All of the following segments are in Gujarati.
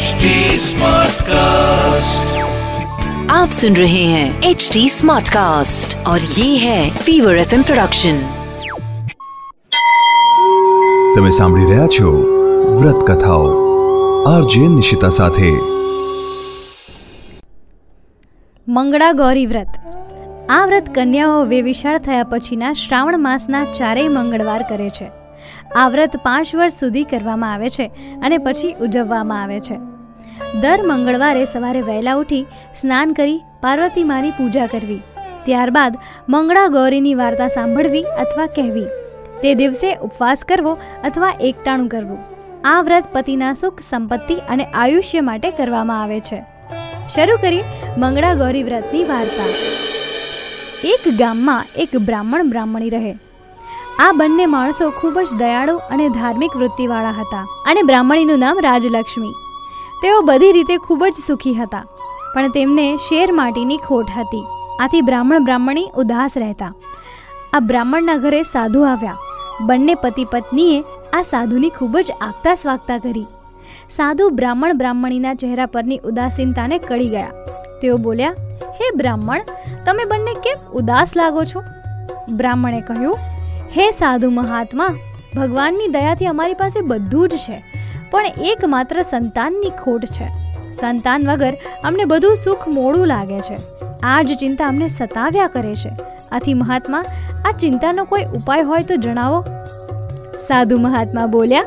HD Smartcast. आप सुन रहे हैं एच डी स्मार्ट कास्ट और ये है फीवर एफ प्रोडक्शन તમે સાંભળી રહ્યા છો વ્રત કથાઓ આરજે નિશિતા સાથે મંગળા ગૌરી વ્રત આ વ્રત કન્યાઓ વેવિશાળ થયા પછીના શ્રાવણ માસના ચારેય મંગળવાર કરે છે આ વ્રત પાંચ વર્ષ સુધી કરવામાં આવે છે અને પછી ઉજવવામાં આવે છે દર મંગળવારે સવારે વહેલા ઉઠી સ્નાન કરી પાર્વતી માની પૂજા કરવી. ત્યારબાદ મંગળા ગૌરીની વાર્તા સાંભળવી અથવા કહેવી. તે દિવસે ઉપવાસ કરવો અથવા એકટાણું કરવું. આ વ્રત પતિના સુખ, સંપત્તિ અને આયુષ્ય માટે કરવામાં આવે છે. શરૂ કરી મંગળા ગૌરી વ્રતની વાર્તા. એક ગામમાં એક બ્રાહ્મણ બ્રાહ્મણી રહે. આ બંને માણસો ખૂબ જ દયાળુ અને ધાર્મિક વૃત્તિવાળા હતા અને બ્રાહ્મણીનું નામ રાજલક્ષ્મી. તેઓ બધી રીતે ખૂબ જ સુખી હતા, પણ તેમને શેર માટીની ખોટ હતી. આથી બ્રાહ્મણ બ્રાહ્મણી ઉદાસ રહેતા. આ બ્રાહ્મણના ઘરે સાધુ આવ્યા. બંને પતિ પત્નીએ આ સાધુની ખૂબ જ આગતા સ્વાગતા કરી. સાધુ બ્રાહ્મણ બ્રાહ્મણીના ચહેરા પરની ઉદાસીનતાને કળી ગયા. તેઓ બોલ્યા, હે બ્રાહ્મણ, તમે બંને કેમ ઉદાસ લાગો છો? બ્રાહ્મણે કહ્યું, હે સાધુ મહાત્મા, ભગવાનની દયાથી અમારી પાસે બધું જ છે. પણ એકમાત્ર સંતાનની ખોટ છે. સંતાન વગર અમને બધું સુખ મોડું લાગે છે. આ જ ચિંતા અમને સતાવ્યા કરે છે. આથી મહાત્મા, આ ચિંતાનો કોઈ ઉપાય હોય તો જણાવો. સાધુ મહાત્મા બોલ્યા,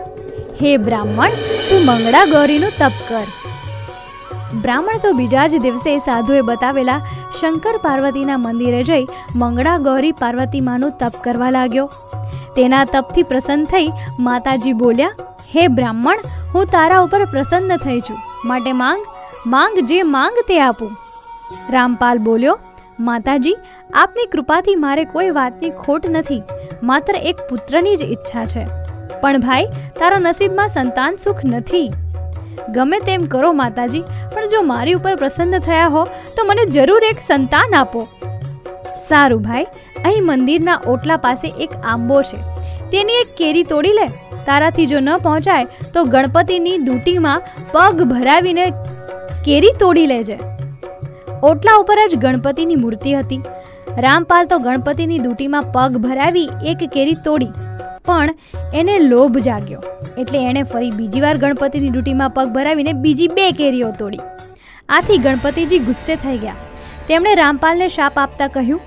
હે બ્રાહ્મણ, તું મંગળા ગૌરીનું તપ કર. બ્રાહ્મણ તો બીજા જ દિવસે સાધુએ બતાવેલા શંકર પાર્વતીના મંદિરે જઈ મંગળા ગૌરી પાર્વતી માનું તપ કરવા લાગ્યો. તેના તપથી પ્રસન્ન થઈ માતાજી બોલ્યા હે બ્રાહ્મણ, હું તારા ઉપર પ્રસન્ન થઈ છું. માટે માંગ માંગ જે માંગ તે આપું. રામપાલ બોલ્યો, માતાજી, આપની કૃપાથી મારે કોઈ વાતની ખોટ નથી. માત્ર એક પુત્રની જ ઈચ્છા છે. પણ ભાઈ, તારા નસીબમાં સંતાન સુખ નથી. ગમે તેમ કરો, માતાજી, પણ જો મારી ઉપર પ્રસન્ન થયા હો, તો મને જરૂર એક સંતાન આપો. સારું ભાઈ, અહીં મંદિરના ઓટલા પાસે એક આંબો છે. તેની એક કેરી તોડી લે તારાથી જો ન પહોંચાય, તો ગણપતિની દૂટીમાં પગ ભરાવીને કેરી તોડી લેજે. ઓટલા ઉપર જ ગણપતિની મૂર્તિ હતી. રામપાલ તો ગણપતિની દૂટીમાં પગ ભરાવી એક કેરી તોડી, પણ એને લોભ જાગ્યો. એટલે એણે ફરી બીજી વાર ગણપતિની ડ્યુટીમાં પગ ભરાવીને બીજી બે કેરીઓ તોડી. આથી ગણપતિજી ગુસ્સે થઈ ગયા. તેમણે રામપાલને શાપ આપતા કહ્યું,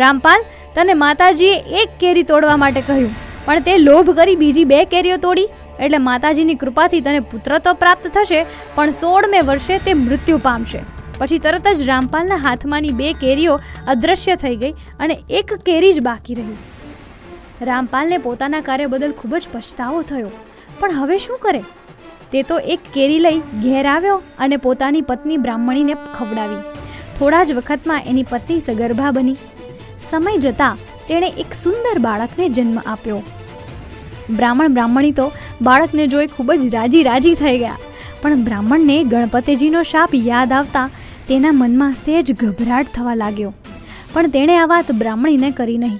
રામપાલ, તને માતાજીએ એક કેરી તોડવા માટે કહ્યું. પણ તે લોભ કરી બીજી બે કેરીઓ તોડી. એટલે માતાજીની કૃપાથી તને પુત્ર તો પ્રાપ્ત થશે, પણ સોળમે વર્ષે તે મૃત્યુ પામશે. પછી તરત જ રામપાલના હાથમાંની બે કેરીઓ અદૃશ્ય થઈ ગઈ અને એક કેરી જ બાકી રહી. રામપાલને પોતાના કાર્ય બદલ ખૂબ જ પછતાવો થયો. પણ હવે શું કરે? તે તો એક કેરી લઈ ઘેર આવ્યો અને પોતાની પત્ની બ્રાહ્મણીને ખવડાવી. થોડા જ વખતમાં એની પત્ની સગર્ભા બની. સમય જતાં તેણે એક સુંદર બાળકને જન્મ આપ્યો. બ્રાહ્મણ બ્રાહ્મણી તો બાળકને જોઈ ખૂબ જ રાજી રાજી થઈ ગયા. પણ બ્રાહ્મણને ગણપતિજીનો શાપ યાદ આવતા તેના મનમાં સહેજ ગભરાટ થવા લાગ્યો. પણ તેણે આ વાત બ્રાહ્મણીને કરી નહીં.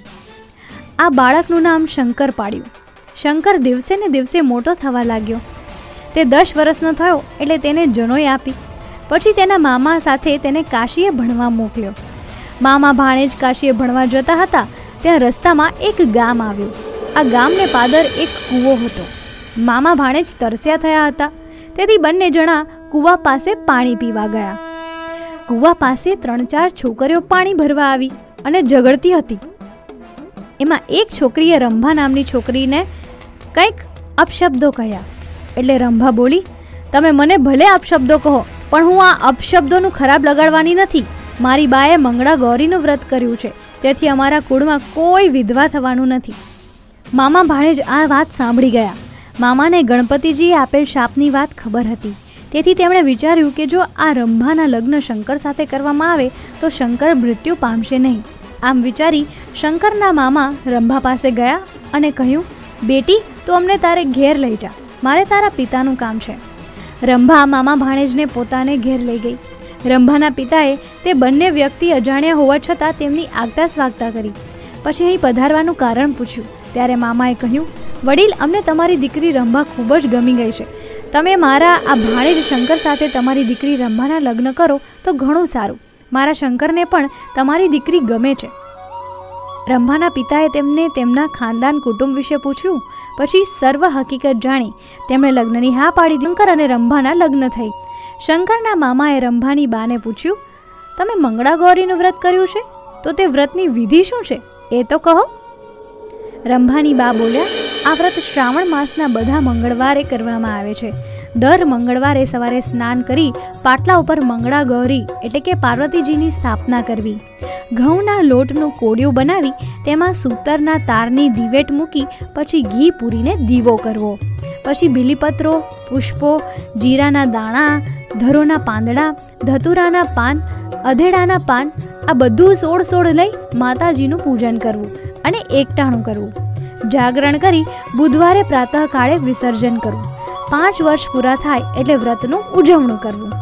આ બાળકનું નામ શંકર પાડ્યું. શંકર દિવસે ને દિવસે મોટો થવા લાગ્યો. તે દસ વર્ષનો થયો એટલે તેને જનોઈ આપી. પછી તેના મામા સાથે તેને કાશીએ ભણવા મોકલ્યો. મામા ભાણેજ કાશીએ ભણવા જતા હતા, ત્યાં રસ્તામાં એક ગામ આવ્યું. આ ગામને પાદર એક કૂવો હતો. મામા ભાણેજ તરસ્યા થયા હતા. તેથી બંને જણા કૂવા પાસે પાણી પીવા ગયા. કૂવા પાસે ત્રણ ચાર છોકરીઓ પાણી ભરવા આવી અને ઝઘડતી હતી. એમાં એક છોકરીએ રંભા નામની છોકરીને કંઈક અપશબ્દો કહ્યા. એટલે રંભા બોલી, તમે મને ભલે અપશબ્દો કહો, પણ હું આ અપશબ્દોનું ખરાબ લગાડવાની નથી. મારી બાએ મંગળા ગૌરીનું વ્રત કર્યું છે. તેથી અમારા કુળમાં કોઈ વિધવા થવાનું નથી. મામા ભાણેજ આ વાત સાંભળી ગયા. મામાને ગણપતિજીએ આપેલ શાપની વાત ખબર હતી. તેથી તેમણે વિચાર્યું કે જો આ રંભાના લગ્ન શંકર સાથે કરવામાં આવે, તો શંકર મૃત્યુ પામશે નહીં. આમ વિચારી શંકરના મામા રંભા પાસે ગયા અને કહ્યું, બેટી, તો અમને તારે ઘેર લઈ જા. મારે તારા પિતાનું કામ છે. રંભા મામા ભાણેજને પોતાને ઘેર લઈ ગઈ. રંભાના પિતાએ તે બંને વ્યક્તિ અજાણ્યા હોવા છતાં તેમની આગતા સ્વાગતા કરી. પછી અહીં પધારવાનું કારણ પૂછ્યું. ત્યારે મામાએ કહ્યું, વડીલ, અમને તમારી દીકરી રંભા ખૂબ જ ગમી ગઈ છે. તમે મારા આ ભાણેજ શંકર સાથે તમારી દીકરી રંભાના લગ્ન કરો તો ઘણું સારું. મારા શંકરને પણ તમારી દીકરી ગમે છે. રંભાના પિતાએ તેમને તેમના ખાનદાન કુટુંબ વિશે પૂછ્યું. પછી સર્વ હકીકત જાણી. તેમણે લગ્નની હા પાડી શંકર અને રંભાના લગ્ન થઈ. શંકરના મામાએ રંભાની બાને પૂછ્યું, તમે મંગળા ગૌરીનું વ્રત કર્યું છે? તો તે વ્રતની વિધિ શું છે? એ તો કહો. રંભાની બા બોલ્યા, આ વ્રત શ્રાવણ માસના બધા મંગળવારે કરવામાં આવે છે. દર મંગળવારે સવારે સ્નાન કરી પાટલા ઉપર મંગળા ગૌરી, એટલે કે પાર્વતીજીની સ્થાપના કરવી. ઘઉંના લોટનું કોડિયું બનાવી તેમાં સૂતરના તારની દિવેટ મૂકી પછી ઘી પૂરીને દીવો કરવો. પછી બીલીપત્રો, પુષ્પો, જીરાના દાણા, ધરોના પાંદડા, ધતુરાના પાન, અધેડાના પાન, આ બધું સોળ સોળ લઈ માતાજીનું પૂજન કરવું. અને એકટાણું કરવું. જાગરણ કરી બુધવારે પ્રાતઃકાળે વિસર્જન કરવું. પાંચ વર્ષ પૂરા થાય એટલે વ્રતનું ઉજવણું કરવું.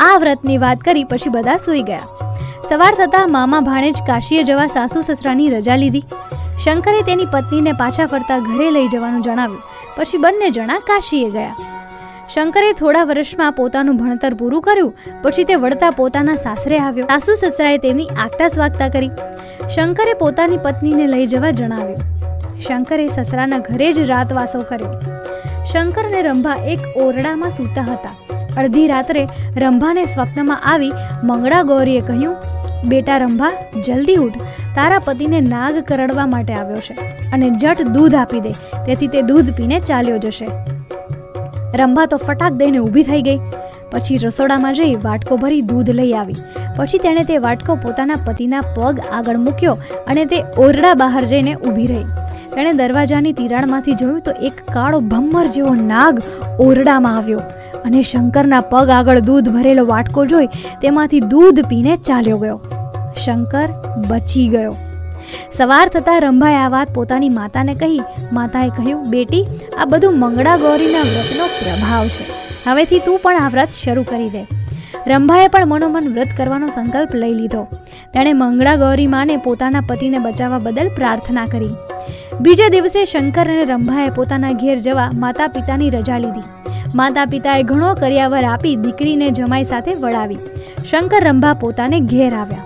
આ વ્રતની વાત કરી પછી બધા સૂઈ ગયા. સવાર થતાં મામા ભાણેજ કાશીએ જવા સાસુ સસરાની રજા લીધી. શંકરે તેની પત્નીને પાછા ફરતા ઘરે લઈ જવાનું જણાવ્યું. પછી બંને જણા કાશીએ ગયા. શંકરે થોડા વર્ષમાં પોતાનું ભણતર પૂરું કર્યું. પછી તે વળતા પોતાના સાસરે આવ્યો. સાસુ સસરાએ તેમની આગતા સ્વાગતા કરી. શંકરે પોતાની પત્નીને લઈ જવા જણાવ્યું. શંકરે સસરાના ઘરે જ રાતવાસો કર્યો. શંકર અને રંભા એક ઓરડામાં સૂતા હતા. અડધી રાત્રે રંભાને સ્વપ્નમાં આવી મંગળા ગૌરીએ કહ્યું, બેટા રંભા, જલ્દી ઉઠ. તારા પતિને નાગ કરડવા માટે આવ્યો છે અને જટ દૂધ આપી દે. તેથી તે દૂધ પીને ચાલ્યો જશે. રંભા તો ફટાક દઈને ઊભી થઈ ગઈ. પછી રસોડામાં જઈ વાટકો ભરી દૂધ લઈ આવી. પછી તેણે તે વાટકો પોતાના પતિના પગ આગળ મૂક્યો અને તે ઓરડા બહાર જઈને ઊભી રહી. તેણે દરવાજાની તિરાડમાંથી જોયું તો એક કાળો ભમ્મર જેવો નાગ ઓરડામાં આવ્યો અને શંકરના પગ આગળ દૂધ ભરેલો વાટકો જોઈ તેમાંથી દૂધ પીને ચાલ્યો ગયો. શંકર બચી ગયો. સવાર થતાં રંભાએ આ વાત પોતાની માતાને કહી. માતાએ કહ્યું, બેટી, આ બધું મંગળા ગૌરીના વ્રતનો પ્રભાવ છે. હવેથી તું પણ આ વ્રત શરૂ કરી દે. રંભાએ પણ મનોમન વ્રત કરવાનો સંકલ્પ લઈ લીધો. તેણે મંગળા ગૌરી માને પોતાના પતિને બચાવવા બદલ પ્રાર્થના કરી. બીજા દિવસે શંકર અને રંભાએ પોતાના ઘેર જવા માતા પિતાની રજા લીધી. માતા પિતાએ ઘણો કર્યાવર આપી દીકરીને જમાઈ સાથે વળાવી. શંકર રંભા પોતાને ઘેર આવ્યા.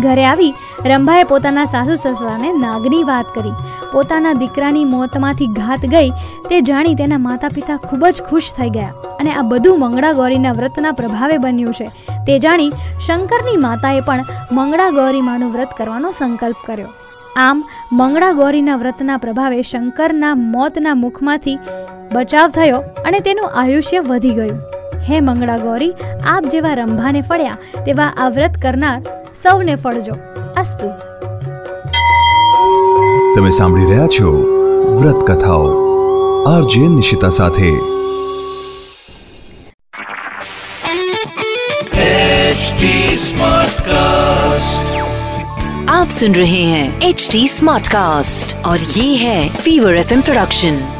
ઘરે આવી રંભાએ પોતાના સાસુ સસરાને નાગની વાત કરી. પોતાના દીકરાની મોતમાંથી ઘાત ગઈ તે જાણી તેના માતા પિતા ખૂબ જ ખુશ થઈ ગયા અને આ બધું મંગળા ગૌરીના વ્રતના પ્રભાવે બન્યું છે. તે જાણી શંકરની માતાએ પણ મંગળા ગૌરી માનું વ્રત કરવાનો સંકલ્પ કર્યો. આમ મંગળા ગૌરીના વ્રતના પ્રભાવે શંકરના મોતના મુખમાંથી બચાવ થયો અને તેનું આયુષ્ય વધી ગયું. હે મંગળા ગૌરી આપ જેવા રંભાને ફળ્યા તેવા આ વ્રત કરનાર સૌને ફળજો. અસ્તુ. તમે સાંભળી રહ્યા છો વ્રત કથાઓ આરજે નિશિતા સાથે आप सुन रहे हैं एच डी स्मार्ट कास्ट और ये है फीवर एफ प्रोडक्शन